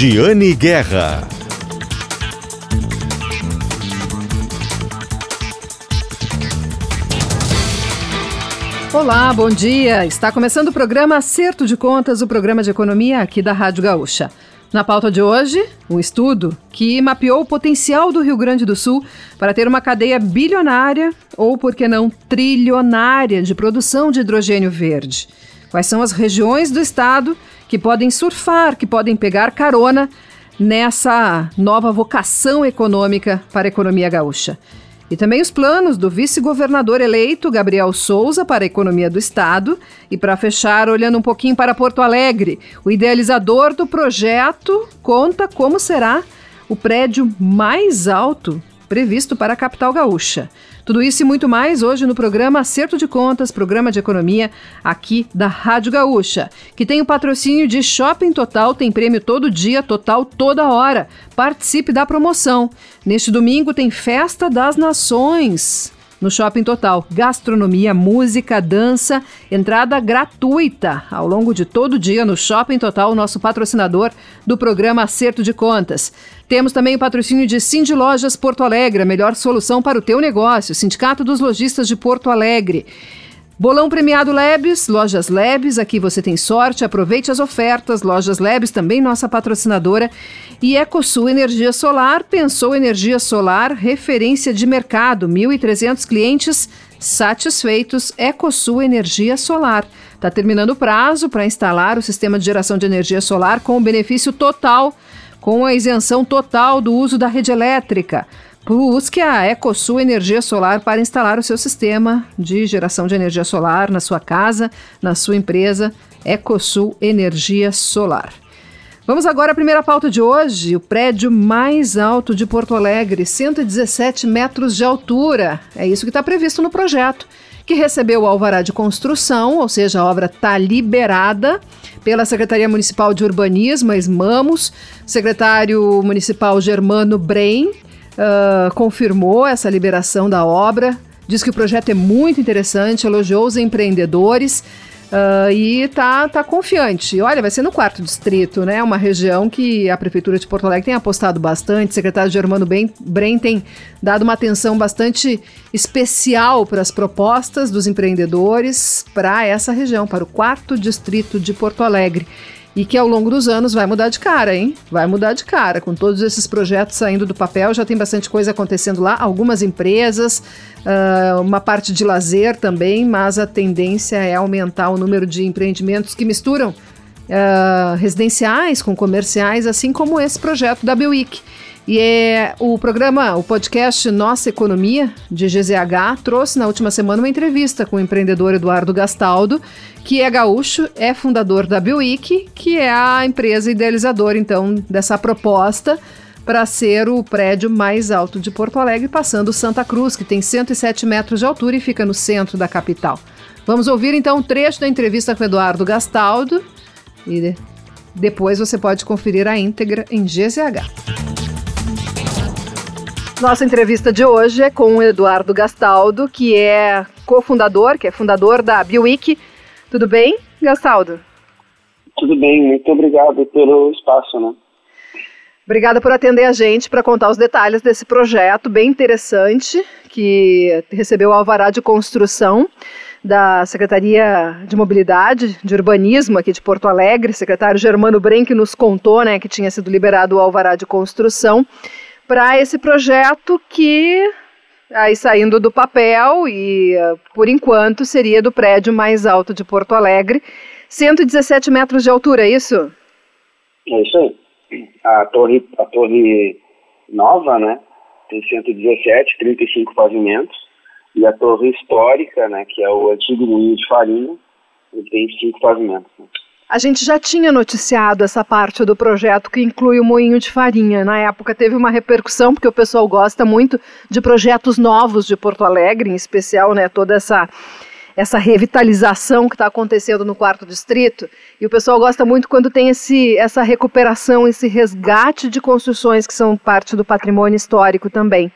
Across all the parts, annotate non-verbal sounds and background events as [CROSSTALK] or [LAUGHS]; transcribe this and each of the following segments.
Giane Guerra. Olá, bom dia. Está começando o programa Acerto de Contas, o programa de economia aqui da Rádio Gaúcha. Na pauta de hoje, um estudo que mapeou o potencial do Rio Grande do Sul para ter uma cadeia bilionária ou, por que não, trilionária de produção de hidrogênio verde. Quais são as regiões do estado que podem surfar, que podem pegar carona nessa nova vocação econômica para a economia gaúcha? E também os planos do vice-governador eleito, Gabriel Souza, para a economia do Estado. E para fechar, olhando um pouquinho para Porto Alegre, o idealizador do projeto conta como será o prédio mais alto previsto para a capital gaúcha. Tudo isso e muito mais hoje no programa Acerto de Contas, programa de economia aqui da Rádio Gaúcha, que tem o patrocínio de Shopping Total, tem prêmio todo dia, total toda hora. Participe da promoção. Neste domingo tem Festa das Nações no Shopping Total. Gastronomia, música, dança, entrada gratuita ao longo de todo o dia no Shopping Total, nosso patrocinador do programa Acerto de Contas. Temos também o patrocínio de Cindy Lojas Porto Alegre, a melhor solução para o teu negócio. Sindicato dos Lojistas de Porto Alegre. Bolão premiado Lebes, Lojas Lebes, aqui você tem sorte, aproveite as ofertas. Lojas Lebes, também nossa patrocinadora. E EcoSul Energia Solar, pensou energia solar, referência de mercado, 1.300 clientes satisfeitos. EcoSul Energia Solar. Está terminando o prazo para instalar o sistema de geração de energia solar com benefício total, com a isenção total do uso da rede elétrica. Busque a EcoSul Energia Solar para instalar o seu sistema de geração de energia solar na sua casa, na sua empresa. EcoSul Energia Solar. Vamos agora à primeira pauta de hoje. O prédio mais alto de Porto Alegre, 117 metros de altura. É isso que está previsto no projeto, que recebeu o alvará de construção, ou seja, a obra está liberada pela Secretaria Municipal de Urbanismo, a SMAMOS, secretário municipal Germano Brem uh, confirmou essa liberação da obra, diz que o projeto é muito interessante, elogiou os empreendedores. Uh, e tá, tá confiante. Olha, vai ser no quarto distrito, né? Uma região que a Prefeitura de Porto Alegre tem apostado bastante. O secretário Germano Brem tem dado uma atenção bastante especial para as propostas dos empreendedores para essa região, para o quarto distrito de Porto Alegre e que ao longo dos anos vai mudar de cara, hein? Vai mudar de cara. Com todos esses projetos saindo do papel, já tem bastante coisa acontecendo lá. Algumas empresas, uh, uma parte de lazer também, mas a tendência é aumentar o número de empreendimentos que misturam uh, residenciais com comerciais, assim como esse projeto da Bioic. E é, o programa, o podcast Nossa Economia, de GZH, trouxe na última semana uma entrevista com o empreendedor Eduardo Gastaldo, que é gaúcho, é fundador da Bioic, que é a empresa idealizadora, então, dessa proposta para ser o prédio mais alto de Porto Alegre, passando Santa Cruz, que tem 107 metros de altura e fica no centro da capital. Vamos ouvir então um trecho da entrevista com Eduardo Gastaldo e depois você pode conferir a íntegra em GZH. Nossa entrevista de hoje é com o Eduardo Gastaldo, que é cofundador, que é fundador da Biowic. Tudo bem, Gastaldo? Tudo bem, muito obrigado pelo espaço, né? Obrigada por atender a gente para contar os detalhes desse projeto bem interessante que recebeu o alvará de construção da Secretaria de Mobilidade, de Urbanismo aqui de Porto Alegre, secretário Germano Brenck nos contou, né, que tinha sido liberado o alvará de construção para esse projeto que aí saindo do papel e por enquanto seria do prédio mais alto de Porto Alegre, 117 metros de altura, é isso? É isso aí. A torre, a torre nova, né, tem 117, 35 pavimentos, e a torre histórica, né, que é o antigo moinho de farinha, tem cinco pavimentos. Né. A gente já tinha noticiado essa parte do projeto que inclui o moinho de farinha. Na época teve uma repercussão, porque o pessoal gosta muito de projetos novos de Porto Alegre, em especial né, toda essa, essa revitalização que está acontecendo no quarto distrito. E o pessoal gosta muito quando tem esse, essa recuperação, esse resgate de construções que são parte do patrimônio histórico também.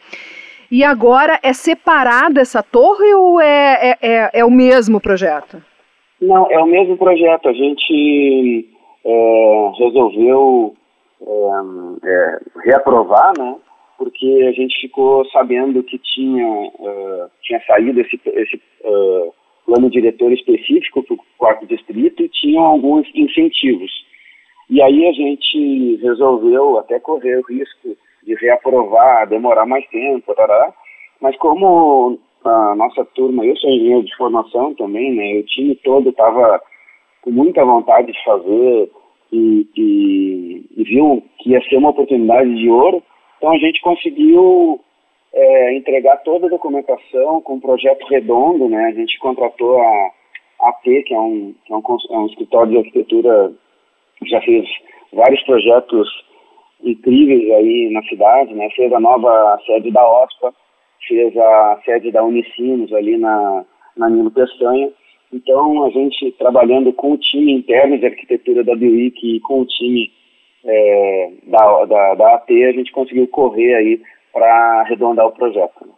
E agora é separada essa torre ou é, é, é, é o mesmo projeto? Não, é o mesmo projeto. A gente é, resolveu é, é, reaprovar, né? Porque a gente ficou sabendo que tinha, uh, tinha saído esse, esse uh, plano diretor específico para o quarto distrito e tinham alguns incentivos. E aí a gente resolveu até correr o risco de reaprovar, demorar mais tempo, tarará. mas como a nossa turma, eu sou engenheiro de formação também, né, o time todo estava com muita vontade de fazer e, e, e, viu que ia ser uma oportunidade de ouro, então a gente conseguiu é, entregar toda a documentação com um projeto redondo, né, a gente contratou a AT, que é um, que é um, é um escritório de arquitetura que já fez vários projetos incríveis aí na cidade, né, fez a nova sede da OSPA, fez a sede da Unicinos ali na, na Nilo Pestanha, então, a gente trabalhando com o time interno de arquitetura da BIUIC e com o time é, da, da, da AT, a gente conseguiu correr aí para arredondar o projeto.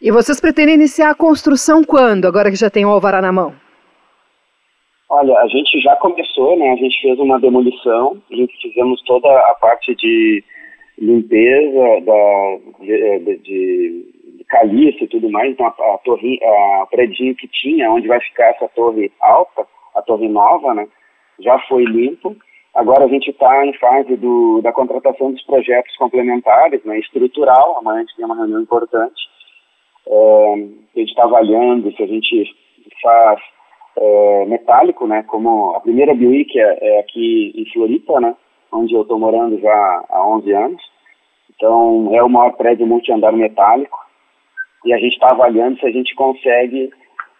E vocês pretendem iniciar a construção quando, agora que já tem o alvará na mão? Olha, a gente já começou, né? A gente fez uma demolição, a gente fizemos toda a parte de limpeza da, de, de, de caliça e tudo mais, então a, a torre, a predinho que tinha, onde vai ficar essa torre alta, a torre nova, né, já foi limpo. Agora a gente está em fase do, da contratação dos projetos complementares, né, estrutural. Amanhã a gente tem uma reunião importante. É, a gente está avaliando se a gente faz é, metálico, né, como a primeira BioIC é, é aqui em Floripa, né, onde eu estou morando já há 11 anos. Então, é o maior prédio multiandar metálico e a gente está avaliando se a gente consegue,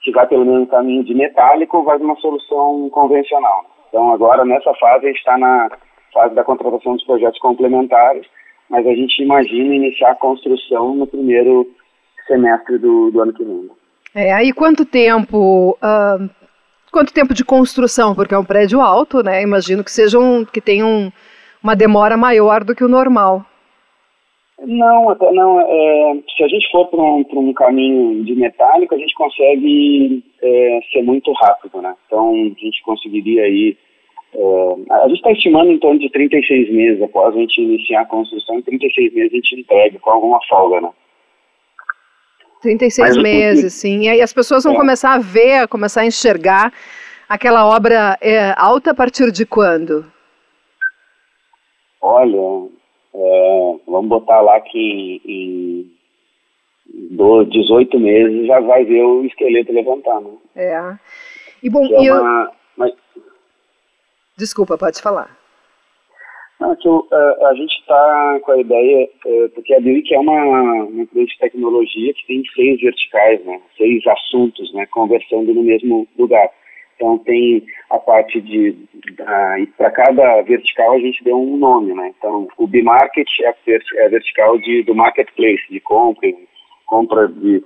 se vai pelo mesmo caminho de metálico ou vai uma solução convencional. Então agora nessa fase a gente está na fase da contratação dos projetos complementares, mas a gente imagina iniciar a construção no primeiro semestre do, do ano que vem. É, aí quanto tempo, uh, quanto tempo de construção, porque é um prédio alto, né? Imagino que seja um, que tenha um, uma demora maior do que o normal. Não, até não. É, se a gente for para um, um caminho de metálico, a gente consegue é, ser muito rápido, né? Então, a gente conseguiria aí. É, a gente está estimando em torno de 36 meses após a gente iniciar a construção, em 36 meses a gente entrega com alguma folga, né? 36 Mas, meses, sim. E aí as pessoas vão é. começar a ver, começar a enxergar aquela obra é, alta a partir de quando? Olha, é, vamos botar lá que em, em 18 meses já vai ver o esqueleto levantar, né? É. E bom, é uma, mas... Desculpa, pode falar. Não, que eu, a, a, gente está com a ideia, é, porque a Biwick é uma, uma empresa de tecnologia que tem seis verticais, né? Seis assuntos, né? Conversando no mesmo lugar. Então tem a parte de para cada vertical a gente deu um nome, né? Então o B-Market é, é a vertical de, do marketplace, de compra, compra de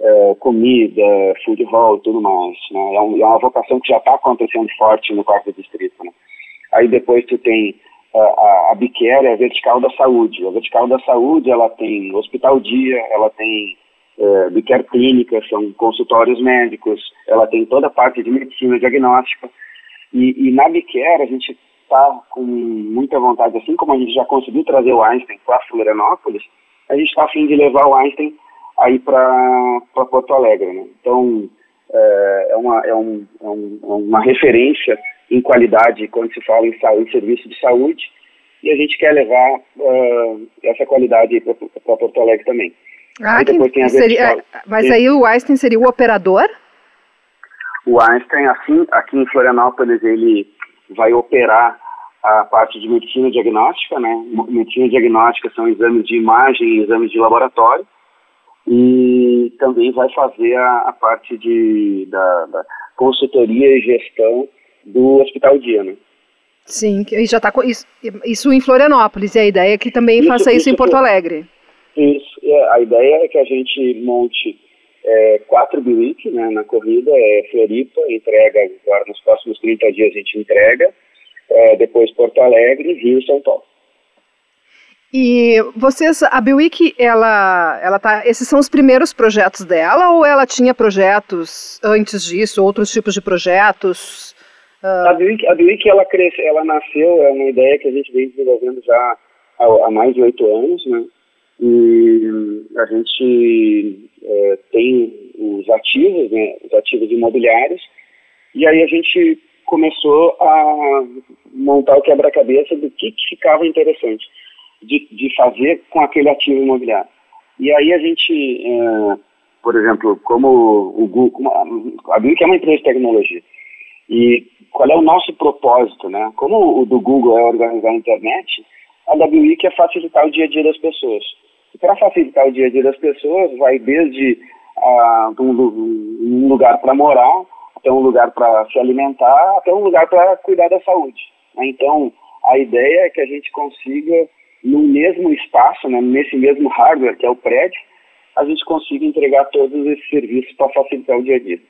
é, comida, food hall, tudo mais. Né? É, um, é, uma vocação que já está acontecendo forte no quarto distrito. Né? Aí depois tu tem a, a, a Bicare, é a vertical da saúde. A vertical da saúde ela tem hospital dia, ela tem é, care clínica, são consultórios médicos, ela tem toda a parte de medicina diagnóstica. E, e na Bicare a gente está com muita vontade, assim como a gente já conseguiu trazer o Einstein para Florianópolis, a gente está afim de levar o Einstein aí para Porto Alegre. Né? Então, é, é, uma, é, é, um, é uma referência em qualidade quando se fala em, saúde, serviço de saúde, e a gente quer levar uh, essa qualidade para Porto Alegre também. Ah, aí depois tem a seria, mas aí o Einstein seria o operador? O Einstein, assim, aqui em Florianópolis, ele vai operar a parte de medicina diagnóstica, né? Medicina diagnóstica são exames de imagem exames de laboratório. E também vai fazer a, a parte de, da, da, consultoria e gestão do Hospital Dia, né? Sim, e já está isso, isso em Florianópolis, e a ideia é que também isso, faça isso, isso em Porto Alegre. Isso, é, a ideia é que a gente monte é, quatro Biwick né, na corrida, é Floripa, entrega agora nos próximos 30 dias a gente entrega, é, depois Porto Alegre, Rio e São Paulo. E vocês, a Biwick, ela, ela tá, esses são os primeiros projetos dela ou ela tinha projetos antes disso, outros tipos de projetos? Uh... A Buick, a ela cresce, ela nasceu, é uma ideia que a gente vem desenvolvendo já há, há mais de oito anos, né? E a gente é, tem os ativos, né, os ativos imobiliários, e aí a gente começou a montar o quebra-cabeça do que, que ficava interessante de, de fazer com aquele ativo imobiliário. E aí a gente, é, por exemplo, como o Google, a Buick é uma empresa de tecnologia, e qual é o nosso propósito, né? Como o do Google é organizar a internet, a da Buick é facilitar o dia a dia das pessoas. E para facilitar o dia a dia das pessoas, vai desde ah, um, um lugar para morar, até um lugar para se alimentar, até um lugar para cuidar da saúde. Né? Então, a ideia é que a gente consiga, no mesmo espaço, né, nesse mesmo hardware, que é o prédio, a gente consiga entregar todos esses serviços para facilitar o dia a dia.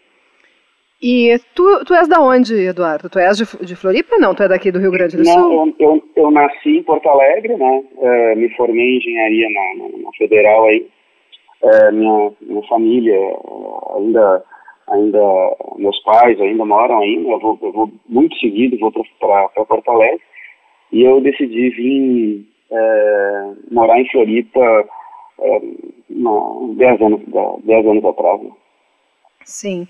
E tu, tu és da onde, Eduardo? Tu és de, de Floripa? Não, tu é daqui do Rio Grande do Sul? Não, eu, eu, eu nasci em Porto Alegre, né? É, me formei em engenharia na, na, na Federal aí. É, minha, minha família ainda, ainda, meus pais ainda moram ainda. Eu vou, eu vou muito seguido, vou para Porto Alegre. E eu decidi vir é, morar em Floripa é, 10 anos, dez anos atrás. Né? Sim.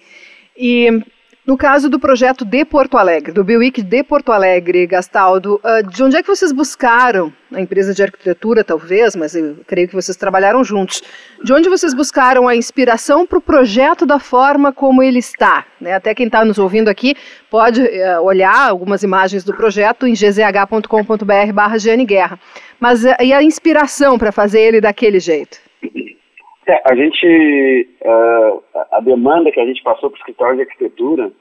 E no caso do projeto de Porto Alegre, do Biwick de Porto Alegre, Gastaldo, uh, de onde é que vocês buscaram, a empresa de arquitetura talvez, mas eu creio que vocês trabalharam juntos, de onde vocês buscaram a inspiração para o projeto da forma como ele está? Né? Até quem está nos ouvindo aqui pode uh, olhar algumas imagens do projeto em gzh.com.br barra Guerra. Mas uh, e a inspiração para fazer ele daquele jeito? A gente, uh, a demanda que a gente passou para o escritório de arquitetura,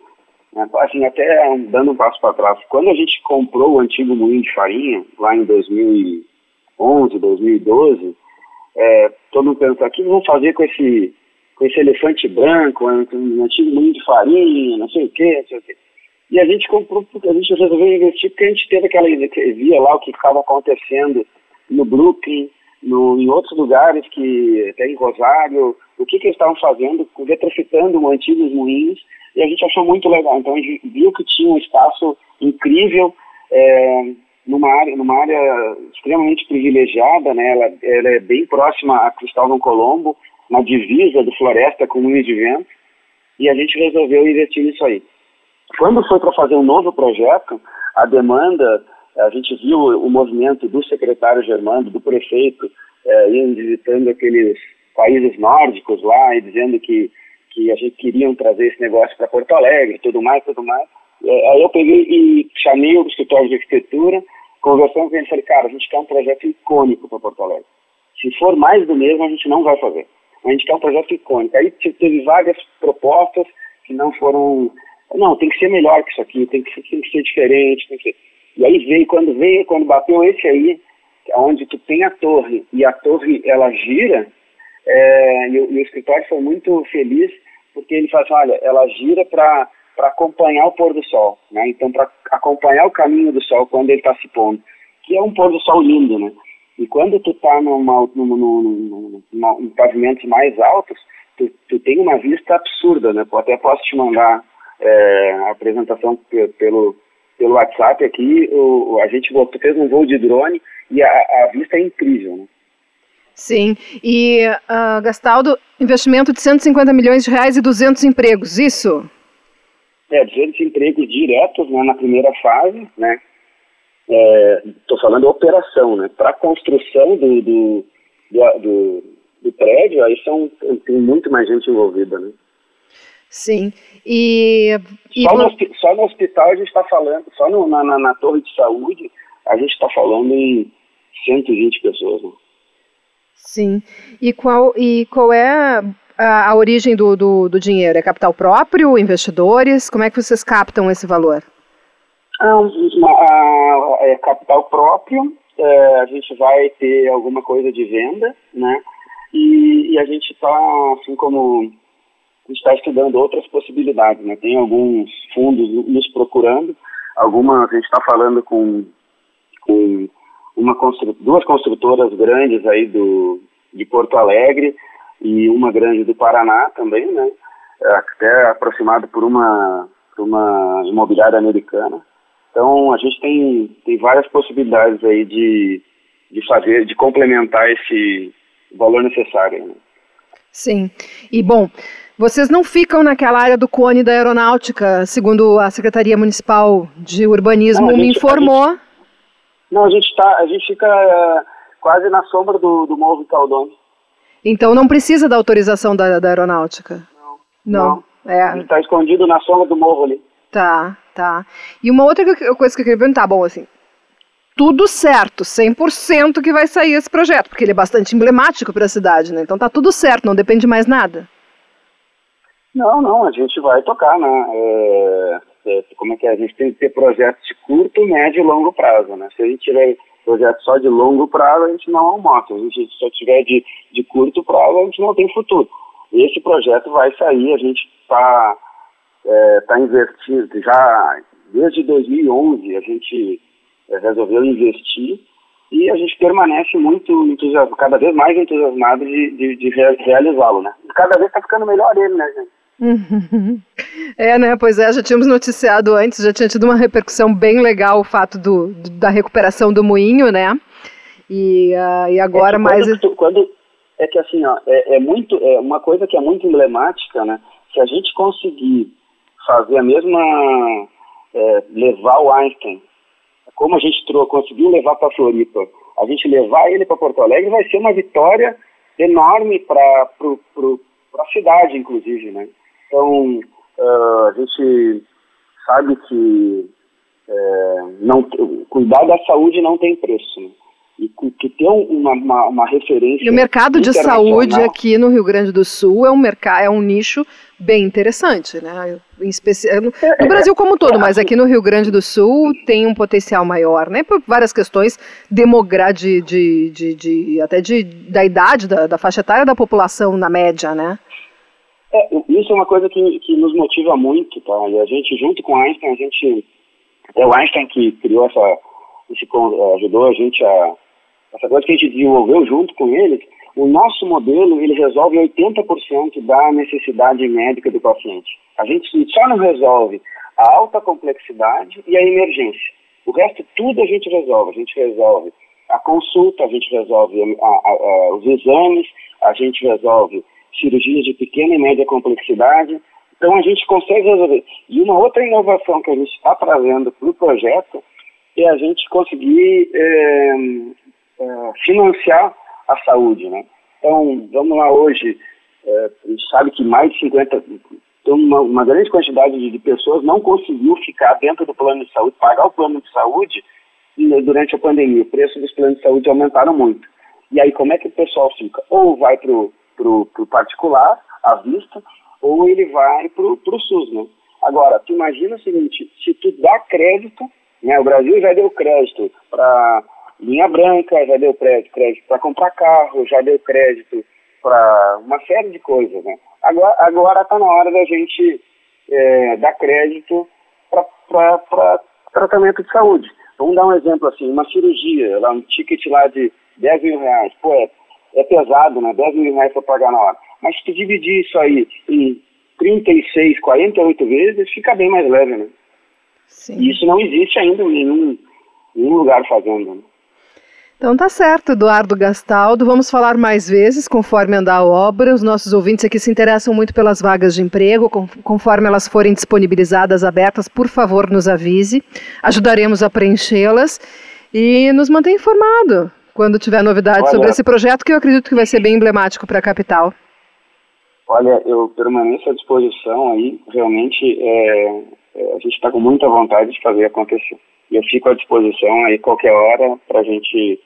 né, assim, até dando um passo para trás, quando a gente comprou o antigo moinho de farinha, lá em 2011, 2012, é, todo mundo perguntou, o que vão fazer com esse, com esse elefante branco, um antigo moinho de farinha, não sei o quê, não sei o quê. E a gente comprou porque a gente resolveu investir porque a gente teve aquela via lá o que estava acontecendo no Brooklyn, no, em outros lugares, que até em Rosário, o que, que eles estavam fazendo, retrofitando antigos moinhos, e a gente achou muito legal. Então a gente viu que tinha um espaço incrível, é, numa, área, numa área extremamente privilegiada, né? ela, ela é bem próxima a Cristóvão Colombo, na divisa do Floresta com o de Vento, e a gente resolveu investir nisso aí. Quando foi para fazer um novo projeto, a demanda a gente viu o movimento do secretário Germando, do prefeito, é, indo visitando aqueles países nórdicos lá e dizendo que, que a gente queria trazer esse negócio para Porto Alegre, tudo mais, tudo mais. É, aí eu peguei e chamei o escritório de arquitetura, conversando com ele falei, cara, a gente quer um projeto icônico para Porto Alegre. Se for mais do mesmo, a gente não vai fazer. A gente quer um projeto icônico. Aí teve várias propostas que não foram. Não, tem que ser melhor que isso aqui, tem que, tem que ser diferente, tem que ser. E aí veio, quando veio, quando bateu esse aí, onde tu tem a torre e a torre ela gira, é, e, o, e, o, escritório foi muito feliz porque ele fala assim, olha, ela gira para acompanhar o pôr do sol, né? Então para acompanhar o caminho do sol quando ele está se pondo, que é um pôr do sol lindo, né? E quando tu está numa, numa, numa, numa, em pavimentos mais altos, tu, tu tem uma vista absurda, né? Eu até posso te mandar é, a apresentação pelo pelo WhatsApp aqui, o, a gente fez um voo de drone e a, a vista é incrível, né? Sim, e uh, Gastaldo, investimento de 150 milhões de reais e 200 empregos, isso? É, 200 empregos diretos né, na primeira fase, né? Estou é, falando operação, né? Para a construção do, do, do, do, do prédio, aí são, tem muito mais gente envolvida, né? Sim. E, e só, no, só, no, hospital a gente está falando, só no, na, na, na, torre de saúde, a gente está falando em 120 pessoas. Né? Sim. E qual, e qual é a, a origem do, do, do, dinheiro? É capital próprio, investidores? Como é que vocês captam esse valor? Ah, é capital próprio, é, a gente vai ter alguma coisa de venda, né? E, e a gente está, assim como está estudando outras possibilidades. Né? Tem alguns fundos nos procurando, algumas a gente está falando com, com uma constru, duas construtoras grandes aí do, de Porto Alegre e uma grande do Paraná também, né? até aproximado por uma uma imobiliária americana. Então a gente tem, tem várias possibilidades aí de, de fazer, de complementar esse valor necessário. Né? Sim. E bom, vocês não ficam naquela área do cone da aeronáutica, segundo a Secretaria Municipal de Urbanismo não, gente, me informou. A gente, não, a gente tá, a gente fica uh, quase na sombra do, do Morro Caldone. Então não precisa da autorização da, da aeronáutica? Não. Não. não. É. Gente está escondido na sombra do morro ali. Tá, tá. E uma outra coisa que eu queria perguntar, bom, assim, tudo certo, 100% que vai sair esse projeto, porque ele é bastante emblemático para a cidade, né? Então tá tudo certo, não depende de mais nada. Não, não, a gente vai tocar, né? É, é, como é que é? A gente tem que ter projetos de curto, médio e longo prazo, né? Se a gente tiver projeto só de longo prazo, a gente não almoça. Se a gente só tiver de, de curto prazo, a gente não tem futuro. Esse projeto vai sair, a gente está é, tá investindo, já desde 2011 a gente é, resolveu investir e a gente permanece muito entusiasmado, cada vez mais entusiasmado de, de, de realizá-lo, né? Cada vez está ficando melhor ele, né, gente? [LAUGHS] É, né? Pois é, já tínhamos noticiado antes, já tinha tido uma repercussão bem legal o fato do, do da recuperação do moinho, né? E, uh, e agora é mais. Quando, quando, é que assim, ó, é, é, muito, é uma coisa que é muito emblemática, né? Se a gente conseguir fazer a mesma. É, levar o Einstein, como a gente trou conseguiu levar para Floripa, a gente levar ele para Porto Alegre vai ser uma vitória enorme para a cidade, inclusive, né? Então, uh, a gente sabe que é, não, cuidar da saúde não tem preço. Né? E que ter uma, uma, uma, referência. E o mercado de saúde aqui no Rio Grande do Sul é um mercado, é um nicho bem interessante, né? Em especial, no, no Brasil como um todo, mas aqui no Rio Grande do Sul tem um potencial maior, né? Por várias questões demográficas, de, de, de, de, até de, da idade, da, da faixa etária da população na média, né? É, isso é uma coisa que, que nos motiva muito, tá? E a gente, junto com Einstein, a gente. É o Einstein que criou essa. Esse, ajudou a gente a. Essa coisa que a gente desenvolveu junto com ele. O nosso modelo, ele resolve 80% da necessidade médica do paciente. A gente só não resolve a alta complexidade e a emergência. O resto, tudo a gente resolve. A gente resolve a consulta, a gente resolve a, a, a, os exames, a gente resolve cirurgias de pequena e média complexidade. Então a gente consegue resolver. E uma outra inovação que a gente está trazendo para o projeto é a gente conseguir é, é, financiar a saúde. Né? Então, vamos lá hoje, é, a gente sabe que mais de 50, então uma, uma grande quantidade de, de, pessoas não conseguiu ficar dentro do plano de saúde, pagar o plano de saúde durante a pandemia. O preço dos planos de saúde aumentaram muito. E aí como é que o pessoal fica? Ou vai para o para o particular, à vista, ou ele vai para o SUS, né? Agora, tu imagina o seguinte, se tu dá crédito, né, o Brasil já deu crédito para linha branca, já deu crédito, para comprar carro, já deu crédito para uma série de coisas, né? Agora está tá na hora da gente é, dar crédito para tratamento de saúde. Vamos dar um exemplo assim, uma cirurgia, lá, um ticket lá de 10 mil reais. Pô, é é pesado, né? 10 mil reais para pagar na hora. Mas se tu dividir isso aí em 36, 48 vezes, fica bem mais leve, né? Sim. E isso não existe ainda em nenhum, nenhum lugar fazendo. Né? Então tá certo, Eduardo Gastaldo. Vamos falar mais vezes conforme andar a obra. Os nossos ouvintes aqui se interessam muito pelas vagas de emprego. Conforme elas forem disponibilizadas, abertas, por favor, nos avise. Ajudaremos a preenchê-las e nos mantenha informado quando tiver novidades Olha, sobre esse projeto, que eu acredito que vai ser bem emblemático para a capital. Olha, eu permaneço à disposição aí, realmente é, é, a gente está com muita vontade de fazer acontecer. E eu fico à disposição aí qualquer hora para a gente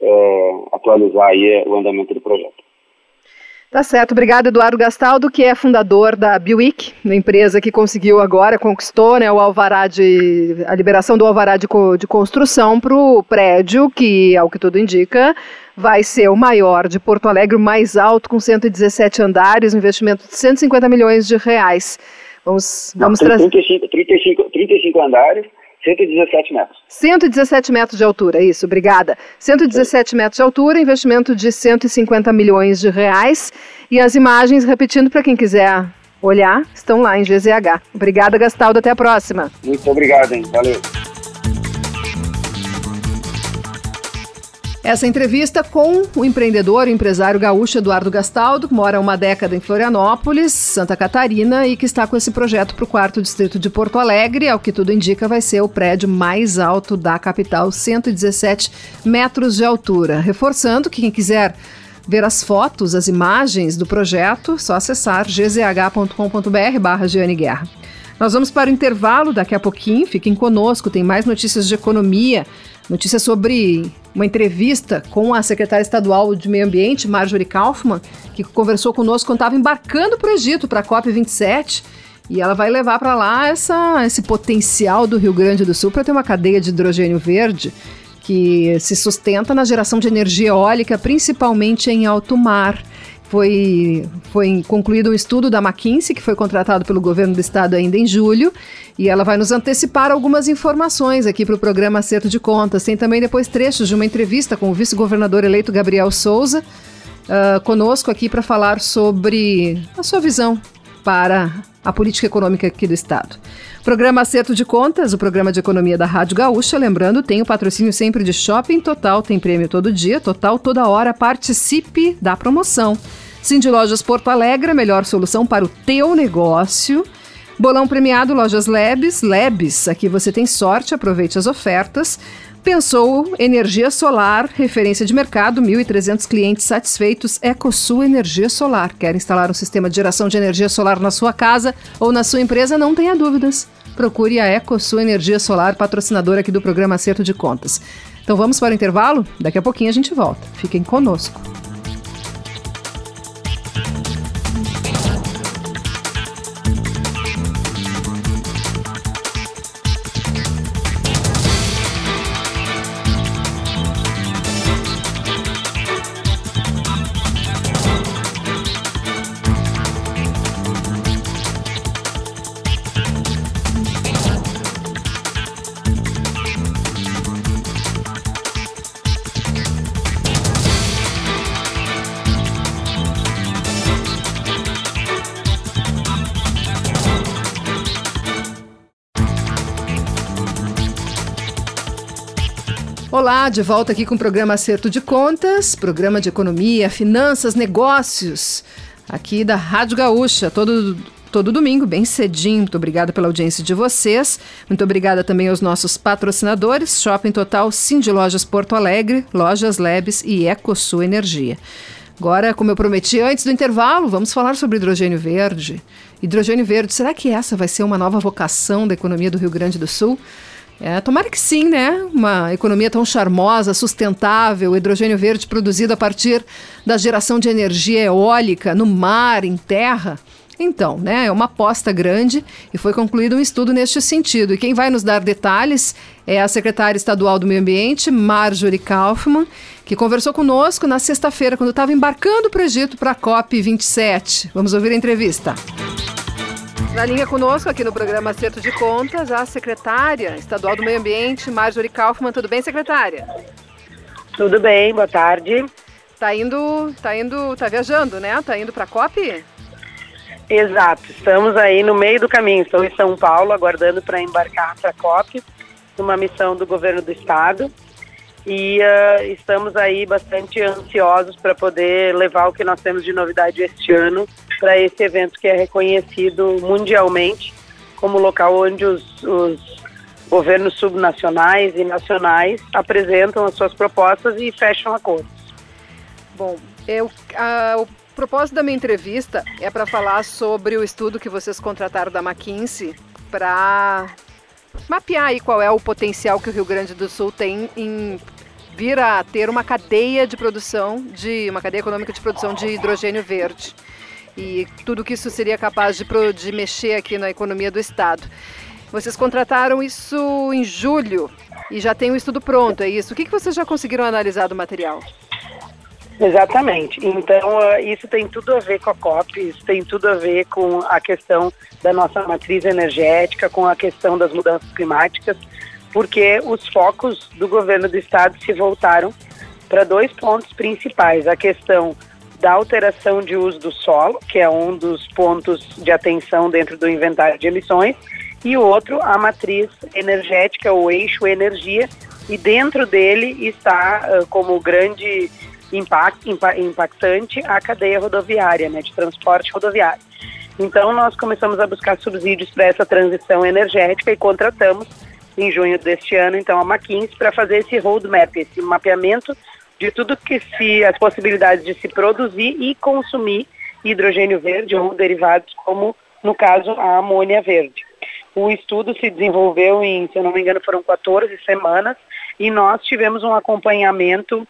é, atualizar aí o andamento do projeto. Tá certo, obrigado Eduardo Gastaldo, que é fundador da Buick, uma empresa que conseguiu agora, conquistou né, o alvará de, a liberação do alvará de, de construção para o prédio, que, ao que tudo indica, vai ser o maior de Porto Alegre, o mais alto, com 117 andares, um investimento de 150 milhões de reais. Vamos, vamos trazer... 35, 35, 35 andares, 117 metros. 117 metros de altura, isso, obrigada. 117 metros de altura, investimento de 150 milhões de reais. E as imagens, repetindo para quem quiser olhar, estão lá em GZH. Obrigada, Gastaldo. Até a próxima. Muito obrigado, hein? Valeu. Essa entrevista com o empreendedor, o empresário gaúcho Eduardo Gastaldo, que mora há uma década em Florianópolis, Santa Catarina, e que está com esse projeto para o quarto distrito de Porto Alegre. Ao que tudo indica, vai ser o prédio mais alto da capital, 117 metros de altura. Reforçando que quem quiser ver as fotos, as imagens do projeto, só acessar gzh.com.br barra Guerra. Nós vamos para o intervalo daqui a pouquinho, fiquem conosco, tem mais notícias de economia, notícias sobre uma entrevista com a secretária estadual de Meio Ambiente, Marjorie Kaufmann, que conversou conosco quando estava embarcando para o Egito, para a COP27. E ela vai levar para lá essa, esse potencial do Rio Grande do Sul para ter uma cadeia de hidrogênio verde que se sustenta na geração de energia eólica, principalmente em alto mar. Foi, foi concluído um estudo da McKinsey, que foi contratado pelo governo do estado ainda em julho, e ela vai nos antecipar algumas informações aqui para o programa Acerto de Contas. Tem também depois trechos de uma entrevista com o vice-governador eleito Gabriel Souza, uh, conosco aqui para falar sobre a sua visão para a política econômica aqui do estado. Programa Acerto de Contas, o programa de economia da Rádio Gaúcha. Lembrando, tem o patrocínio sempre de Shopping Total, tem prêmio todo dia, total toda hora. Participe da promoção. Cindy Lojas Porto Alegre, melhor solução para o teu negócio. Bolão premiado Lojas Lebes, Lebes, aqui você tem sorte, aproveite as ofertas. Pensou Energia Solar, referência de mercado, 1.300 clientes satisfeitos. EcoSul Energia Solar. Quer instalar um sistema de geração de energia solar na sua casa ou na sua empresa? Não tenha dúvidas. Procure a EcoSul Energia Solar, patrocinadora aqui do programa Acerto de Contas. Então vamos para o intervalo? Daqui a pouquinho a gente volta. Fiquem conosco. Olá, de volta aqui com o programa Acerto de Contas, programa de economia, finanças, negócios, aqui da Rádio Gaúcha, todo todo domingo, bem cedinho. Muito obrigada pela audiência de vocês. Muito obrigada também aos nossos patrocinadores, Shopping Total, Cindy Lojas Porto Alegre, Lojas Lebes e EcoSul Energia. Agora, como eu prometi antes do intervalo, vamos falar sobre hidrogênio verde. Hidrogênio verde, será que essa vai ser uma nova vocação da economia do Rio Grande do Sul? É, tomara que sim, né? Uma economia tão charmosa, sustentável, hidrogênio verde produzido a partir da geração de energia eólica no mar, em terra. Então, né, é uma aposta grande e foi concluído um estudo neste sentido. E quem vai nos dar detalhes é a secretária estadual do Meio Ambiente, Marjorie Kaufmann, que conversou conosco na sexta-feira, quando estava embarcando para o Egito para a COP27. Vamos ouvir a entrevista. Na linha conosco, aqui no programa Acerto de Contas, a secretária estadual do Meio Ambiente, Marjorie Kaufmann. Tudo bem, secretária? Tudo bem, boa tarde. Tá indo, tá indo, tá viajando, né? Tá indo para a COP? Exato, estamos aí no meio do caminho. Estou em São Paulo, aguardando para embarcar para a COP, numa missão do governo do estado. E uh, estamos aí bastante ansiosos para poder levar o que nós temos de novidade este ano para esse evento que é reconhecido mundialmente como local onde os, os governos subnacionais e nacionais apresentam as suas propostas e fecham acordos. Bom, eu, a, o propósito da minha entrevista é para falar sobre o estudo que vocês contrataram da McKinsey para mapear aí qual é o potencial que o Rio Grande do Sul tem em vir a ter uma cadeia de produção de uma cadeia econômica de produção de hidrogênio verde e tudo que isso seria capaz de, de mexer aqui na economia do Estado. Vocês contrataram isso em julho e já tem o estudo pronto, é isso? O que, que vocês já conseguiram analisar do material? Exatamente. Então, uh, isso tem tudo a ver com a COP, isso tem tudo a ver com a questão da nossa matriz energética, com a questão das mudanças climáticas, porque os focos do governo do estado se voltaram para dois pontos principais: a questão da alteração de uso do solo, que é um dos pontos de atenção dentro do inventário de emissões, e o outro a matriz energética, o eixo energia, e dentro dele está uh, como grande impact, impactante a cadeia rodoviária, né, de transporte rodoviário. Então nós começamos a buscar subsídios para essa transição energética e contratamos em junho deste ano então a McKinsey para fazer esse roadmap, esse mapeamento de tudo que se as possibilidades de se produzir e consumir hidrogênio verde ou derivados como no caso a amônia verde. O estudo se desenvolveu em, se eu não me engano, foram 14 semanas e nós tivemos um acompanhamento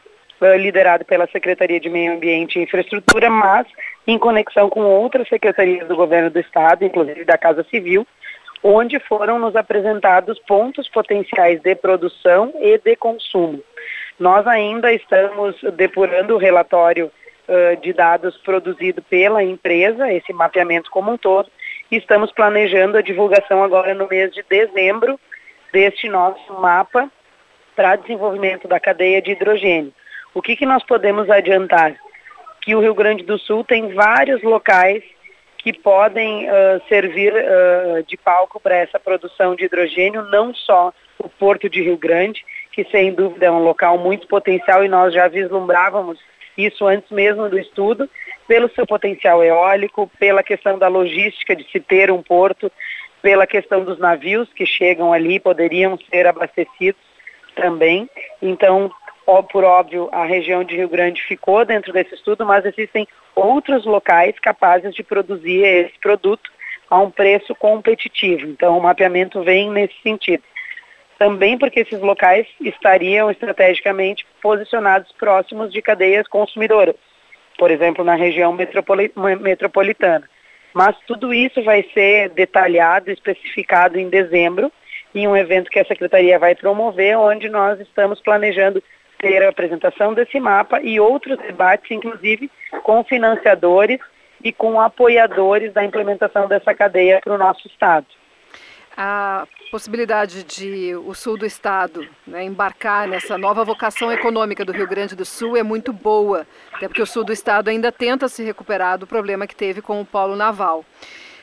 liderado pela Secretaria de Meio Ambiente e Infraestrutura, mas em conexão com outras secretarias do governo do estado, inclusive da Casa Civil, onde foram nos apresentados pontos potenciais de produção e de consumo. Nós ainda estamos depurando o relatório uh, de dados produzido pela empresa, esse mapeamento como um todo, e estamos planejando a divulgação agora no mês de dezembro deste nosso mapa para desenvolvimento da cadeia de hidrogênio. O que, que nós podemos adiantar? Que o Rio Grande do Sul tem vários locais que podem uh, servir uh, de palco para essa produção de hidrogênio, não só o Porto de Rio Grande, que sem dúvida é um local muito potencial e nós já vislumbrávamos isso antes mesmo do estudo, pelo seu potencial eólico, pela questão da logística de se ter um porto, pela questão dos navios que chegam ali poderiam ser abastecidos também. Então, por óbvio, a região de Rio Grande ficou dentro desse estudo, mas existem outros locais capazes de produzir esse produto a um preço competitivo. Então, o mapeamento vem nesse sentido. Também porque esses locais estariam estrategicamente posicionados próximos de cadeias consumidoras por exemplo, na região metropolitana. Mas tudo isso vai ser detalhado, especificado em dezembro, em um evento que a Secretaria vai promover, onde nós estamos planejando ter a apresentação desse mapa e outros debates, inclusive com financiadores e com apoiadores da implementação dessa cadeia para o nosso Estado. A possibilidade de o sul do estado né, embarcar nessa nova vocação econômica do Rio Grande do Sul é muito boa, até porque o sul do estado ainda tenta se recuperar do problema que teve com o polo naval.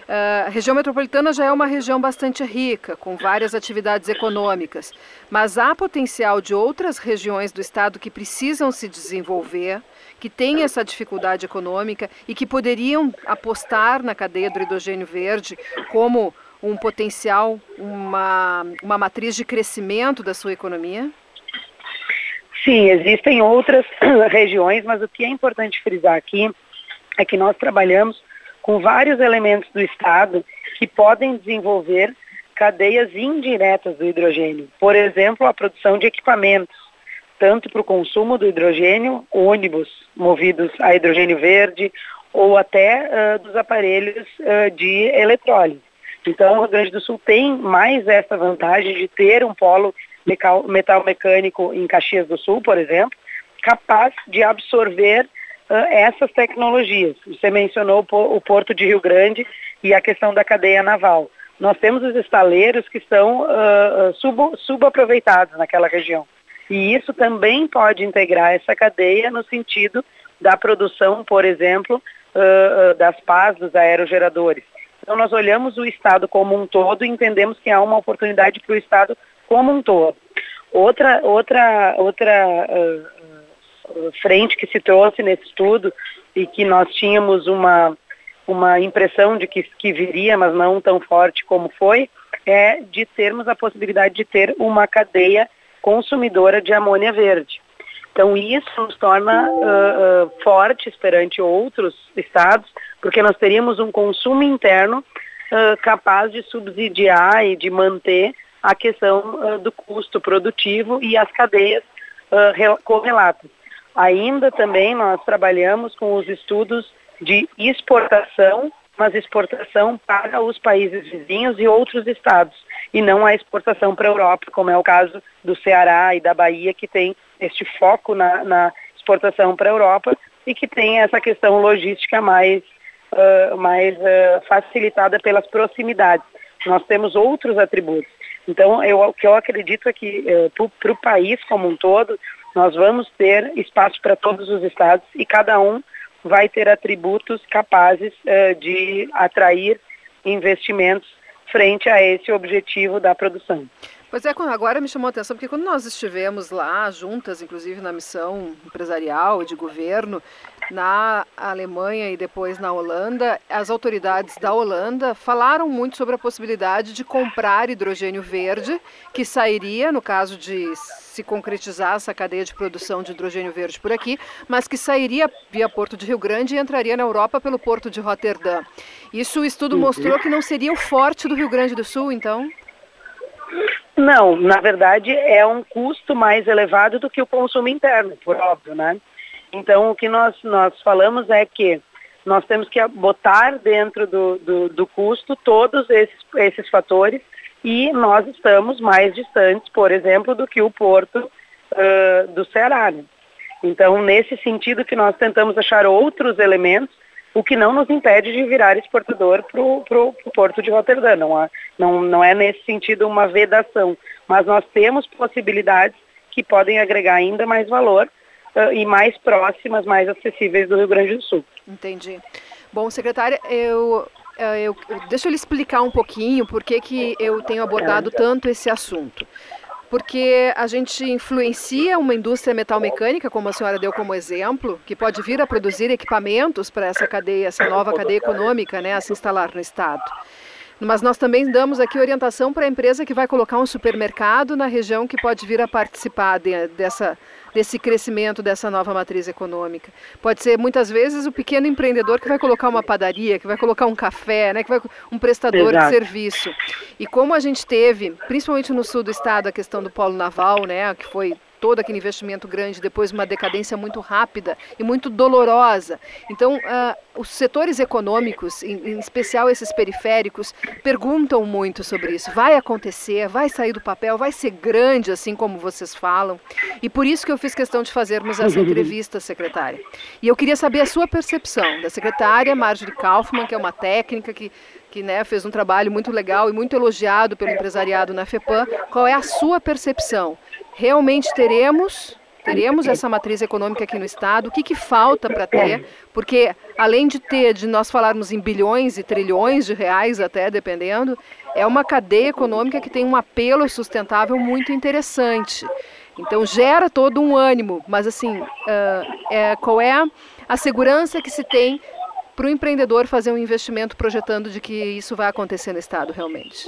Uh, a região metropolitana já é uma região bastante rica, com várias atividades econômicas, mas há potencial de outras regiões do estado que precisam se desenvolver, que têm essa dificuldade econômica e que poderiam apostar na cadeia do hidrogênio verde como um potencial, uma, uma matriz de crescimento da sua economia? Sim, existem outras [CLEARS THROAT] regiões, mas o que é importante frisar aqui é que nós trabalhamos com vários elementos do Estado que podem desenvolver cadeias indiretas do hidrogênio. Por exemplo, a produção de equipamentos, tanto para o consumo do hidrogênio, ônibus movidos a hidrogênio verde, ou até uh, dos aparelhos uh, de eletrólise. Então, o Rio Grande do Sul tem mais essa vantagem de ter um polo metal mecânico em Caxias do Sul, por exemplo, capaz de absorver essas tecnologias. Você mencionou o Porto de Rio Grande e a questão da cadeia naval. Nós temos os estaleiros que são uh, sub, subaproveitados naquela região. E isso também pode integrar essa cadeia no sentido da produção, por exemplo, uh, das pás dos aerogeradores. Então, nós olhamos o Estado como um todo e entendemos que há uma oportunidade para o Estado como um todo. Outra, outra, outra uh, frente que se trouxe nesse estudo e que nós tínhamos uma, uma impressão de que, que viria, mas não tão forte como foi, é de termos a possibilidade de ter uma cadeia consumidora de amônia verde. Então isso nos torna uh, uh, fortes perante outros estados, porque nós teríamos um consumo interno uh, capaz de subsidiar e de manter a questão do custo produtivo e as cadeias correlatas. Ainda também nós trabalhamos com os estudos de exportação, mas exportação para os países vizinhos e outros estados, e não a exportação para a Europa, como é o caso do Ceará e da Bahia, que tem este foco na, na exportação para a Europa e que tem essa questão logística mais uh, mais uh, facilitada pelas proximidades. Nós temos outros atributos. Então, eu, o que eu acredito é que uh, para o país como um todo, nós vamos ter espaço para todos os estados e cada um vai ter atributos capazes uh, de atrair investimentos frente a esse objetivo da produção. Pois é, agora me chamou a atenção, porque quando nós estivemos lá, juntas, inclusive na missão empresarial de governo, na Alemanha e depois na Holanda, as autoridades da Holanda falaram muito sobre a possibilidade de comprar hidrogênio verde, que sairia, no caso de se concretizar essa cadeia de produção de hidrogênio verde por aqui, mas que sairia via Porto de Rio Grande e entraria na Europa pelo Porto de Roterdã. Isso o estudo uhum. mostrou que não seria o forte do Rio Grande do Sul, então? Não, na verdade é um custo mais elevado do que o consumo interno, por óbvio, né? Então o que nós, nós falamos é que nós temos que botar dentro do, do, do custo todos esses, esses fatores e nós estamos mais distantes, por exemplo, do que o porto uh, do Ceará. Né? Então, nesse sentido que nós tentamos achar outros elementos o que não nos impede de virar exportador para o porto de Roterdã. Não, há, não, não é nesse sentido uma vedação, mas nós temos possibilidades que podem agregar ainda mais valor uh, e mais próximas, mais acessíveis do Rio Grande do Sul. Entendi. Bom, secretária, eu, eu, eu, deixa eu lhe explicar um pouquinho por que, que eu tenho abordado tanto esse assunto porque a gente influencia uma indústria metalmecânica, como a senhora deu como exemplo, que pode vir a produzir equipamentos para essa cadeia, essa nova cadeia econômica, né, a se instalar no estado. Mas nós também damos aqui orientação para a empresa que vai colocar um supermercado na região que pode vir a participar de, dessa, desse crescimento dessa nova matriz econômica. Pode ser muitas vezes o pequeno empreendedor que vai colocar uma padaria, que vai colocar um café, né, que vai um prestador Exato. de serviço. E como a gente teve, principalmente no sul do estado, a questão do polo naval, né, que foi todo aquele investimento grande, depois uma decadência muito rápida e muito dolorosa. Então, uh, os setores econômicos, em, em, especial esses periféricos, perguntam muito sobre isso. Vai acontecer? Vai sair do papel? Vai ser grande, assim como vocês falam? E por isso que eu fiz questão de fazermos essa [LAUGHS] entrevista, secretária. E eu queria saber a sua percepção da secretária Marjorie Kaufmann, que é uma técnica que que né, fez um trabalho muito legal e muito elogiado pelo empresariado na FEPAM. Qual é a sua percepção realmente teremos teremos essa matriz econômica aqui no estado? O que, que falta para ter? Porque além de ter, de nós falarmos em bilhões e trilhões de reais até, dependendo, é uma cadeia econômica que tem um apelo sustentável muito interessante. Então gera todo um ânimo, mas assim, é, qual é a segurança que se tem para o empreendedor fazer um investimento projetando de que isso vai acontecer no estado realmente?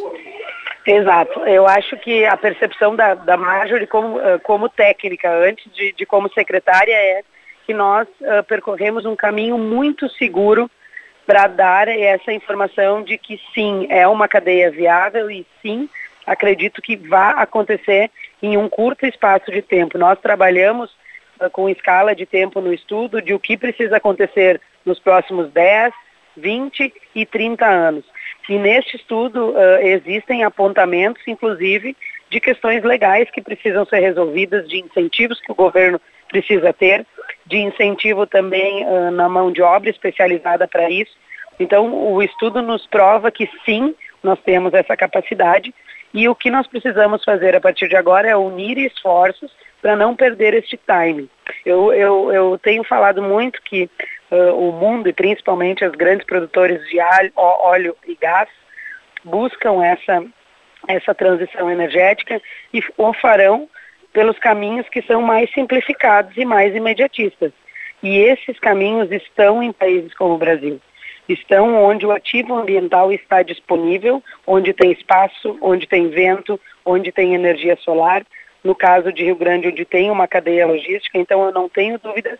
Exato. Eu acho que a percepção da, da Marjorie como, uh, como técnica, antes de, de, como secretária, é que nós uh, percorremos um caminho muito seguro para dar essa informação de que sim, é uma cadeia viável e sim, acredito que vai acontecer em um curto espaço de tempo. Nós trabalhamos uh, com escala de tempo no estudo de o que precisa acontecer nos próximos 10, 20 e 30 anos. E neste estudo uh, existem apontamentos, inclusive, de questões legais que precisam ser resolvidas, de incentivos que o governo precisa ter, de incentivo também uh, na mão de obra especializada para isso. Então, o estudo nos prova que sim, nós temos essa capacidade e o que nós precisamos fazer a partir de agora é unir esforços para não perder este time. Eu, eu, eu tenho falado muito que uh, o mundo e principalmente os grandes produtores de alho, óleo e gás buscam essa, essa transição energética e o farão pelos caminhos que são mais simplificados e mais imediatistas. E esses caminhos estão em países como o Brasil. Estão onde o ativo ambiental está disponível, onde tem espaço, onde tem vento, onde tem energia solar. No caso de Rio Grande, onde tem uma cadeia logística, então eu não tenho dúvidas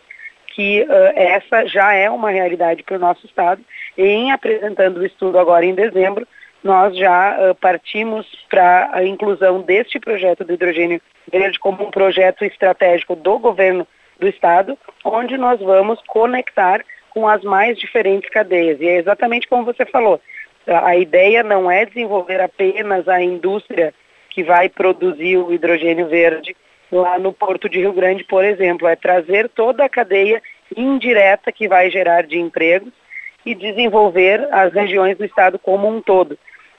que uh, essa já é uma realidade para o nosso Estado. E em apresentando o estudo agora em dezembro, nós já uh, partimos para a inclusão deste projeto do hidrogênio verde como um projeto estratégico do governo do Estado, onde nós vamos conectar com as mais diferentes cadeias. E é exatamente como você falou, a ideia não é desenvolver apenas a indústria que vai produzir o hidrogênio verde lá no Porto de Rio Grande, por exemplo, é trazer toda a cadeia indireta que vai gerar de empregos e desenvolver as regiões do estado como um todo.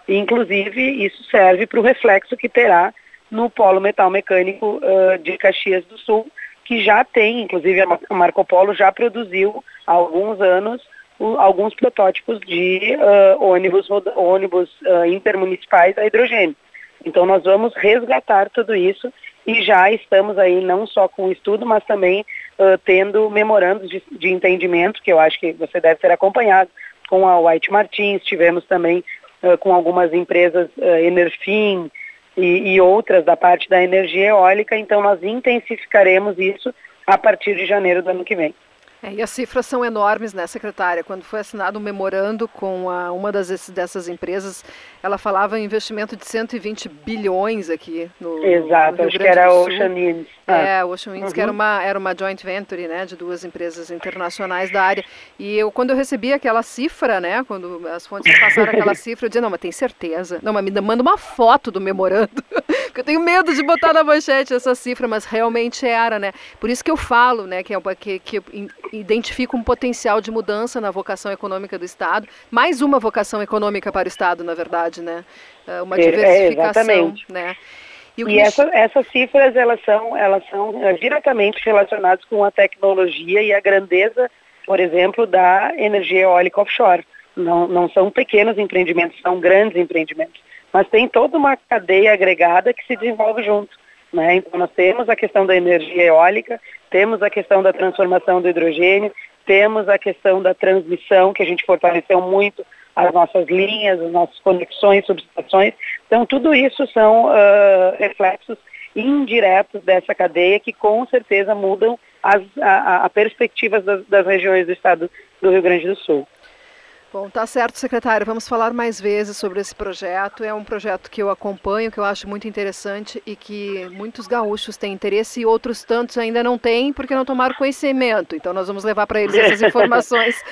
Inclusive, isso serve para o reflexo que terá no polo metal mecânico uh, de Caxias do Sul, que já tem, inclusive a Marco Polo já produziu há alguns anos o, alguns protótipos de uh, ônibus, ônibus uh, intermunicipais a hidrogênio. Então nós vamos resgatar tudo isso e já estamos aí não só com o estudo, mas também uh, tendo memorandos de, de, entendimento, que eu acho que você deve ter acompanhado, com a White Martins, tivemos também uh, com algumas empresas uh, Enerfin e, e outras da parte da energia eólica, então nós intensificaremos isso a partir de janeiro do ano que vem. É, e as cifras são enormes, né, secretária? Quando foi assinado um memorando com a, uma das, dessas empresas, ela falava em investimento de 120 bilhões aqui no Exato, no acho que era Ocean Winds. É, ah. Ocean Winds, uhum. que era uhum. uma, era uma joint venture, né, de duas empresas internacionais da área. E eu, quando eu recebi aquela cifra, né, quando as fontes passaram aquela [LAUGHS] cifra, eu disse, não, mas tem certeza. Não, mas me manda uma foto do memorando, [LAUGHS] que eu tenho medo de botar na manchete essa cifra, mas realmente era, né. Por isso que eu falo, né, que, é, que, que identifica um potencial de mudança na vocação econômica do Estado, mais uma vocação econômica para o Estado, na verdade, né? É, uma é, diversificação, é, né? E, e essa, essas cifras elas são, elas são é, diretamente relacionadas com a tecnologia e a grandeza, por exemplo, da energia eólica offshore. Não, não são pequenos empreendimentos, são grandes empreendimentos. Mas tem toda uma cadeia agregada que se desenvolve junto. Né? Então nós temos a questão da energia eólica, temos a questão da transformação do hidrogênio, temos a questão da transmissão, que a gente fortaleceu muito as nossas linhas, as nossas conexões, subestações. Então, tudo isso são uh, reflexos indiretos dessa cadeia que com certeza mudam as a, a perspectivas das, das regiões do estado do Rio Grande do Sul. Bom, tá certo, secretário. Vamos falar mais vezes sobre esse projeto. É um projeto que eu acompanho, que eu acho muito interessante e que muitos gaúchos têm interesse e outros tantos ainda não têm porque não tomaram conhecimento. Então nós vamos levar para eles essas [LAUGHS] informações.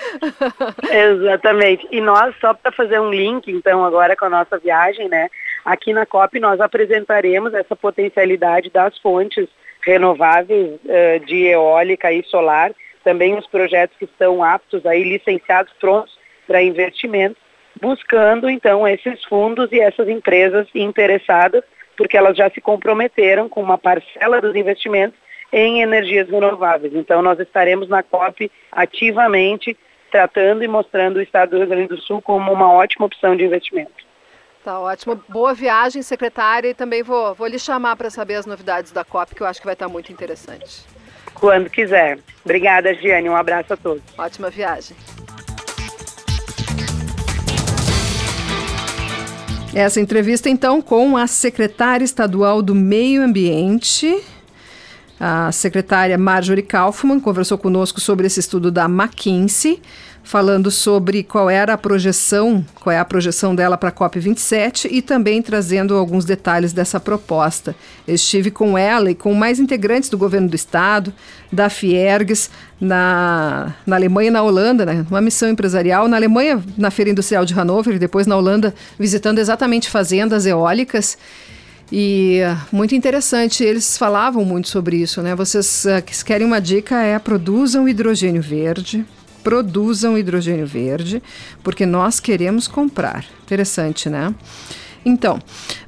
Exatamente. E nós, só para fazer um link, então, agora com a nossa viagem, né? Aqui na COP nós apresentaremos essa potencialidade das fontes renováveis uh, de eólica e solar, também os projetos que estão aptos aí, licenciados, prontos para investimentos, buscando então esses fundos e essas empresas interessadas, porque elas já se comprometeram com uma parcela dos investimentos em energias renováveis. Então nós estaremos na COP ativamente tratando e mostrando o Estado do Rio Grande do Sul como uma ótima opção de investimento. Tá ótimo. Boa viagem, secretária, e também vou, vou lhe chamar para saber as novidades da COP, que eu acho que vai estar muito interessante. Quando quiser. Obrigada, Giane. Um abraço a todos. Ótima viagem. Essa entrevista, então, com a secretária estadual do Meio Ambiente, a secretária Marjorie Kaufmann, conversou conosco sobre esse estudo da McKinsey falando sobre qual era a projeção, qual é a projeção dela para a COP27 e também trazendo alguns detalhes dessa proposta. Eu estive com ela e com mais integrantes do governo do estado, da Fiergs, na, na Alemanha e na Holanda, né, uma missão empresarial. Na Alemanha, na Feira Industrial de Hannover, e depois na Holanda, visitando exatamente fazendas eólicas. E muito interessante, eles falavam muito sobre isso, né? Vocês uh, que querem uma dica é produzam hidrogênio verde, produzam hidrogênio verde, porque nós queremos comprar. Interessante, né? Então,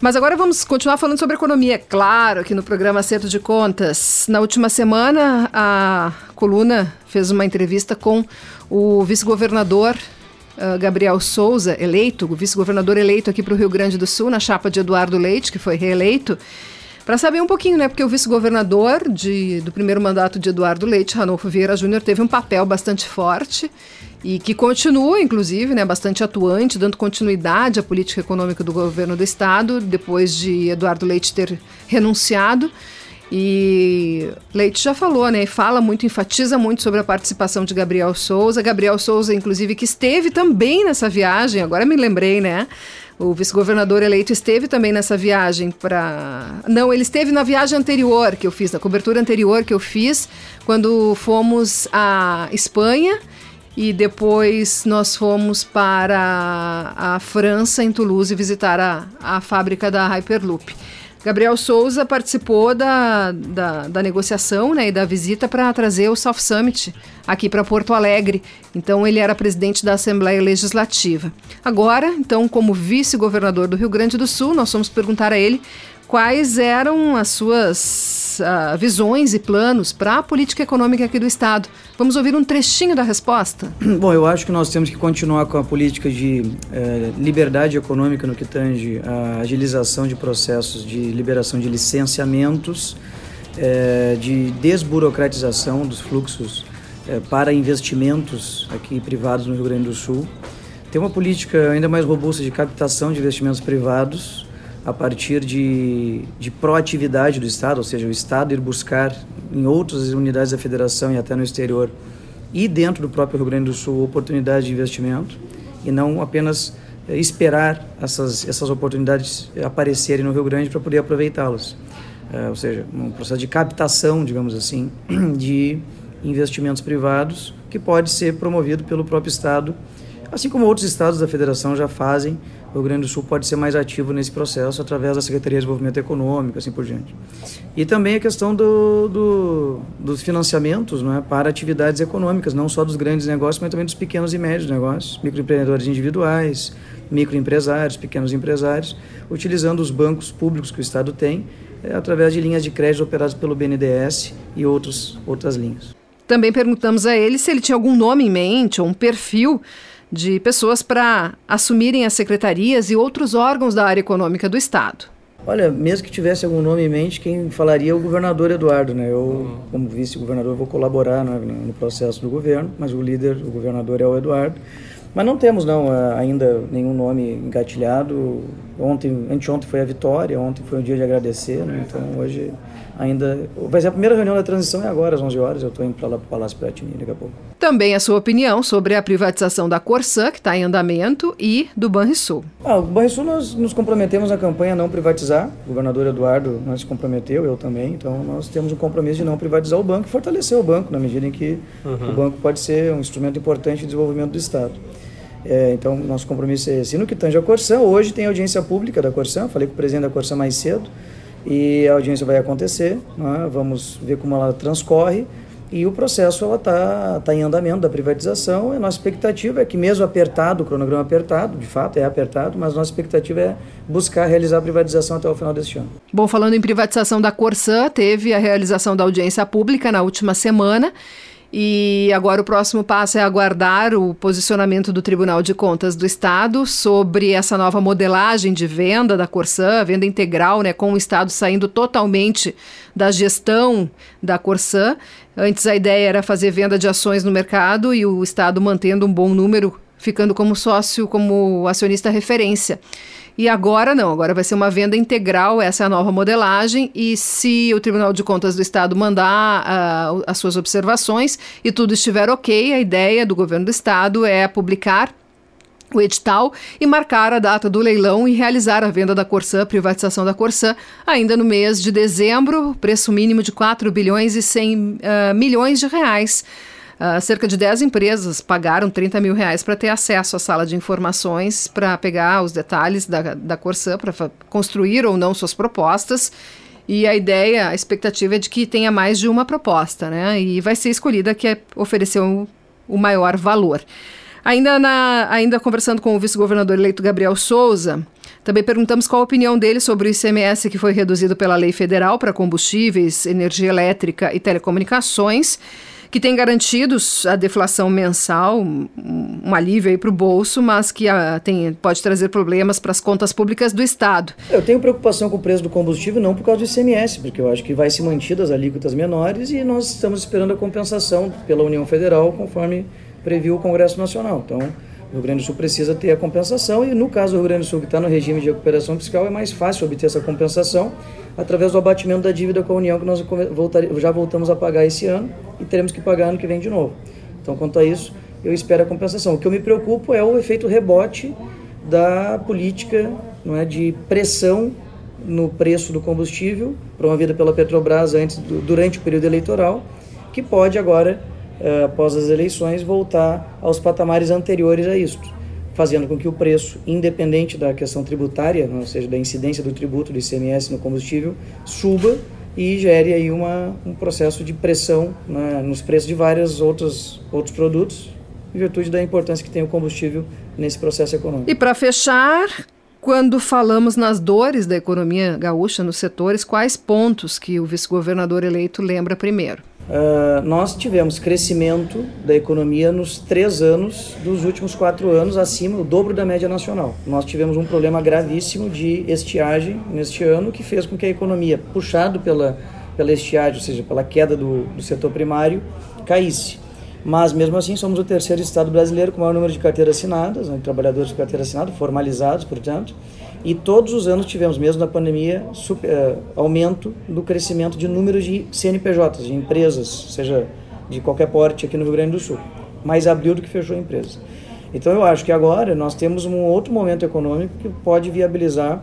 mas agora vamos continuar falando sobre economia. Claro, aqui no programa Acerto de Contas. Na última semana, a coluna fez uma entrevista com o vice-governador uh, Gabriel Souza, eleito, o vice-governador eleito aqui para o Rio Grande do Sul, na chapa de Eduardo Leite, que foi reeleito. Para saber um pouquinho, né? Porque o vice-governador do primeiro mandato de Eduardo Leite, Ranolfo Vieira Júnior, teve um papel bastante forte e que continua, inclusive, né, bastante atuante, dando continuidade à política econômica do governo do Estado, depois de Eduardo Leite ter renunciado. E Leite já falou, né? Fala muito, enfatiza muito sobre a participação de Gabriel Souza. Gabriel Souza, inclusive, que esteve também nessa viagem, agora me lembrei, né? O vice-governador eleito esteve também nessa viagem para. Não, ele esteve na viagem anterior que eu fiz, na cobertura anterior que eu fiz, quando fomos à Espanha e depois nós fomos para a França, em Toulouse, visitar a, a fábrica da Hyperloop. Gabriel Souza participou da, da, da negociação né, e da visita para trazer o South Summit aqui para Porto Alegre. Então, ele era presidente da Assembleia Legislativa. Agora, então, como vice-governador do Rio Grande do Sul, nós vamos perguntar a ele quais eram as suas uh, visões e planos para a política econômica aqui do Estado. Vamos ouvir um trechinho da resposta? [CLEARS THROAT] Bom, eu acho que nós temos que continuar com a política de eh, liberdade econômica no que tange a agilização de processos de liberação de licenciamentos, eh, de desburocratização dos fluxos eh, para investimentos aqui privados no Rio Grande do Sul. Tem uma política ainda mais robusta de captação de investimentos privados a partir de, de proatividade do Estado, ou seja, o Estado ir buscar em outras unidades da federação e até no exterior e dentro do próprio Rio Grande do Sul oportunidades de investimento e não apenas eh, esperar essas, essas oportunidades aparecerem no Rio Grande para poder aproveitá-las. É, ou seja, um processo de captação, digamos assim, [CLEARS THROAT] de investimentos privados que pode ser promovido pelo próprio Estado, assim como outros estados da federação já fazem o Rio Grande do Sul pode ser mais ativo nesse processo através da Secretaria de Desenvolvimento Econômico, assim por diante. E também a questão do, do, dos financiamentos é, para atividades econômicas, não só dos grandes negócios, mas também dos pequenos e médios negócios, microempreendedores individuais, microempresários, pequenos empresários, utilizando os bancos públicos que o Estado tem, é, através de linhas de crédito operadas pelo BNDES e outros, outras linhas. Também perguntamos a ele se ele tinha algum nome em mente ou um perfil de pessoas para assumirem as secretarias e outros órgãos da área econômica do Estado. Olha, mesmo que tivesse algum nome em mente, quem falaria é o governador Eduardo, né? Eu, como vice-governador, vou colaborar né, no processo do governo, mas o líder, o governador é o Eduardo. Mas não temos não ainda nenhum nome engatilhado. Ontem, anteontem foi a vitória, ontem foi o dia de agradecer, né? Então hoje ainda. Vai ser a primeira reunião da transição é agora, às 11 horas. Eu estou indo para lá para o Palácio Piratini daqui a pouco. Também a sua opinião sobre a privatização da Corsã, que está em andamento, e do Banrisul. Ah, o Banrisul nós nos comprometemos na campanha a não privatizar. O governador Eduardo nós se comprometeu, eu também. Então nós temos um compromisso de não privatizar o banco e fortalecer o banco, na medida em que uhum. o banco pode ser um instrumento importante de desenvolvimento do Estado. É, então, nosso compromisso é esse. E no que tange a Corsã, hoje tem audiência pública da Corsã, falei com o presidente da Corsã mais cedo, e a audiência vai acontecer, né? vamos ver como ela transcorre e o processo ela está tá em andamento da privatização. E a nossa expectativa é que mesmo apertado, o cronograma apertado, de fato é apertado, mas nossa expectativa é buscar realizar a privatização até o final deste ano. Bom, falando em privatização da Corsã, teve a realização da audiência pública na última semana e agora o próximo passo é aguardar o posicionamento do Tribunal de Contas do Estado sobre essa nova modelagem de venda da Corsã, venda integral, né, com o Estado saindo totalmente da gestão da Corsã. Antes a ideia era fazer venda de ações no mercado e o Estado mantendo um bom número, ficando como sócio, como acionista referência. E agora não, agora vai ser uma venda integral, essa é a nova modelagem. E se o Tribunal de Contas do Estado mandar uh, as suas observações e tudo estiver ok, a ideia do governo do Estado é publicar o edital e marcar a data do leilão e realizar a venda da Corsã, privatização da Corsã, ainda no mês de dezembro, preço mínimo de 4 bilhões e 100 uh, ah, milhões de reais. Uh, cerca de 10 empresas pagaram 30 mil reais para ter acesso à sala de informações, para pegar os detalhes da, da Corsã, para construir ou não suas propostas. E a ideia, a expectativa é de que tenha mais de uma proposta, né? E vai ser escolhida que é oferecer o, o maior valor. Ainda, na, ainda conversando com o vice-governador eleito Gabriel Souza, também perguntamos qual a opinião dele sobre o ICMS que foi reduzido pela lei federal para combustíveis, energia elétrica e telecomunicações que tem garantidos a deflação mensal, um, alívio para o bolso, mas que a, ah, tem, pode trazer problemas para as contas públicas do Estado. Eu tenho preocupação com o preço do combustível não por causa do ICMS, porque eu acho que vai se mantidas as alíquotas menores e nós estamos esperando a compensação pela União Federal, conforme previu o Congresso Nacional. Então, o Rio Grande do Sul precisa ter a compensação e no caso do Rio Grande do Sul que está no regime de recuperação fiscal é mais fácil obter essa compensação através do abatimento da dívida com a União que nós já voltamos a pagar esse ano e teremos que pagar ano que vem de novo. Então quanto a isso eu espero a compensação. O que eu me preocupo é o efeito rebote da política não é de pressão no preço do combustível promovida pela Petrobras antes durante o período eleitoral que pode agora após as eleições, voltar aos patamares anteriores a isto, fazendo com que o preço, independente da questão tributária, ou seja, da incidência do tributo do ICMS no combustível, suba e gere aí uma, um processo de pressão né, nos preços de vários outros, outros produtos, em virtude da importância que tem o combustível nesse processo econômico. E para fechar, quando falamos nas dores da economia gaúcha nos setores, quais pontos que o vice-governador eleito lembra primeiro? Uh, nós tivemos crescimento da economia nos três anos dos últimos quatro anos, acima, o dobro da média nacional. Nós tivemos um problema gravíssimo de estiagem neste ano, que fez com que a economia, puxado pela, pela estiagem, ou seja, pela queda do, do setor primário, caísse. Mas, mesmo assim, somos o terceiro estado brasileiro com o maior número de carteiras assinadas, né, trabalhadores de carteira assinada, formalizados, portanto, e todos os anos tivemos, mesmo na pandemia, super, uh, aumento do crescimento de números de CNPJs, de empresas, seja de qualquer porte aqui no Rio Grande do Sul. Mais abriu do que fechou a empresa. Então eu acho que agora nós temos um outro momento econômico que pode viabilizar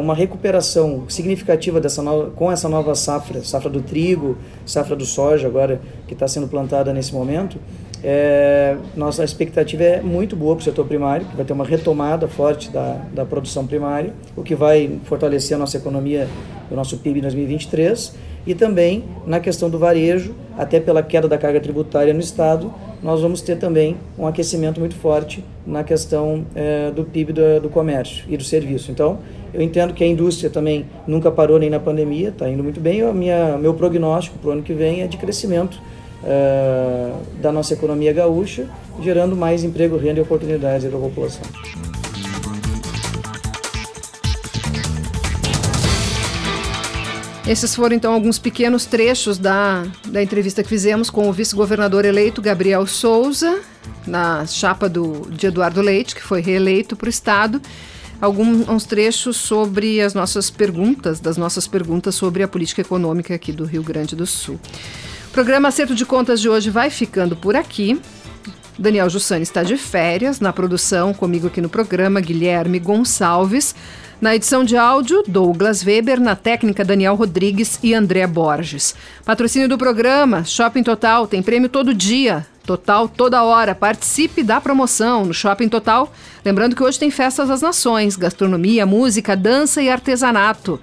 uma recuperação significativa dessa com essa nova safra, safra do trigo, safra do soja agora que está sendo plantada nesse momento, é, nossa expectativa é muito boa para o setor primário, que vai ter uma retomada forte da, da produção primária, o que vai fortalecer a nossa economia, o nosso PIB em 2023, e também na questão do varejo, até pela queda da carga tributária no Estado, nós vamos ter também um aquecimento muito forte na questão é, do PIB do, do, comércio e do serviço. Então, eu entendo que a indústria também nunca parou nem na pandemia, está indo muito bem. O meu prognóstico para o ano que vem é de crescimento uh, da nossa economia gaúcha, gerando mais emprego, renda e oportunidades para a população. Esses foram então alguns pequenos trechos da, da entrevista que fizemos com o vice-governador eleito Gabriel Souza, na chapa do, de Eduardo Leite, que foi reeleito para o Estado. Alguns trechos sobre as nossas perguntas, das nossas perguntas sobre a política econômica aqui do Rio Grande do Sul. O programa Acerto de Contas de hoje vai ficando por aqui. Daniel Jussani está de férias na produção, comigo aqui no programa, Guilherme Gonçalves. Na edição de áudio, Douglas Weber, na técnica Daniel Rodrigues e André Borges. Patrocínio do programa, Shopping Total, tem prêmio todo dia. Total toda hora. Participe da promoção no Shopping Total. Lembrando que hoje tem festas das nações, gastronomia, música, dança e artesanato.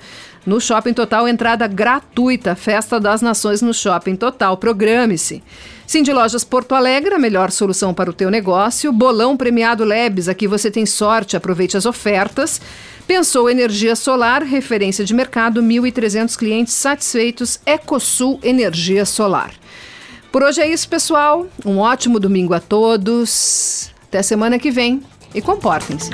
No Shopping Total, entrada gratuita. Festa das Nações no Shopping Total. Programe-se. Cindy Lojas Porto Alegre, a melhor solução para o teu negócio. Bolão Premiado Lebes, aqui você tem sorte, aproveite as ofertas. Pensou Energia Solar, referência de mercado, 1.300 clientes satisfeitos. Ecosul Energia Solar. Por hoje é isso, pessoal. Um ótimo domingo a todos. Até semana que vem e comportem-se.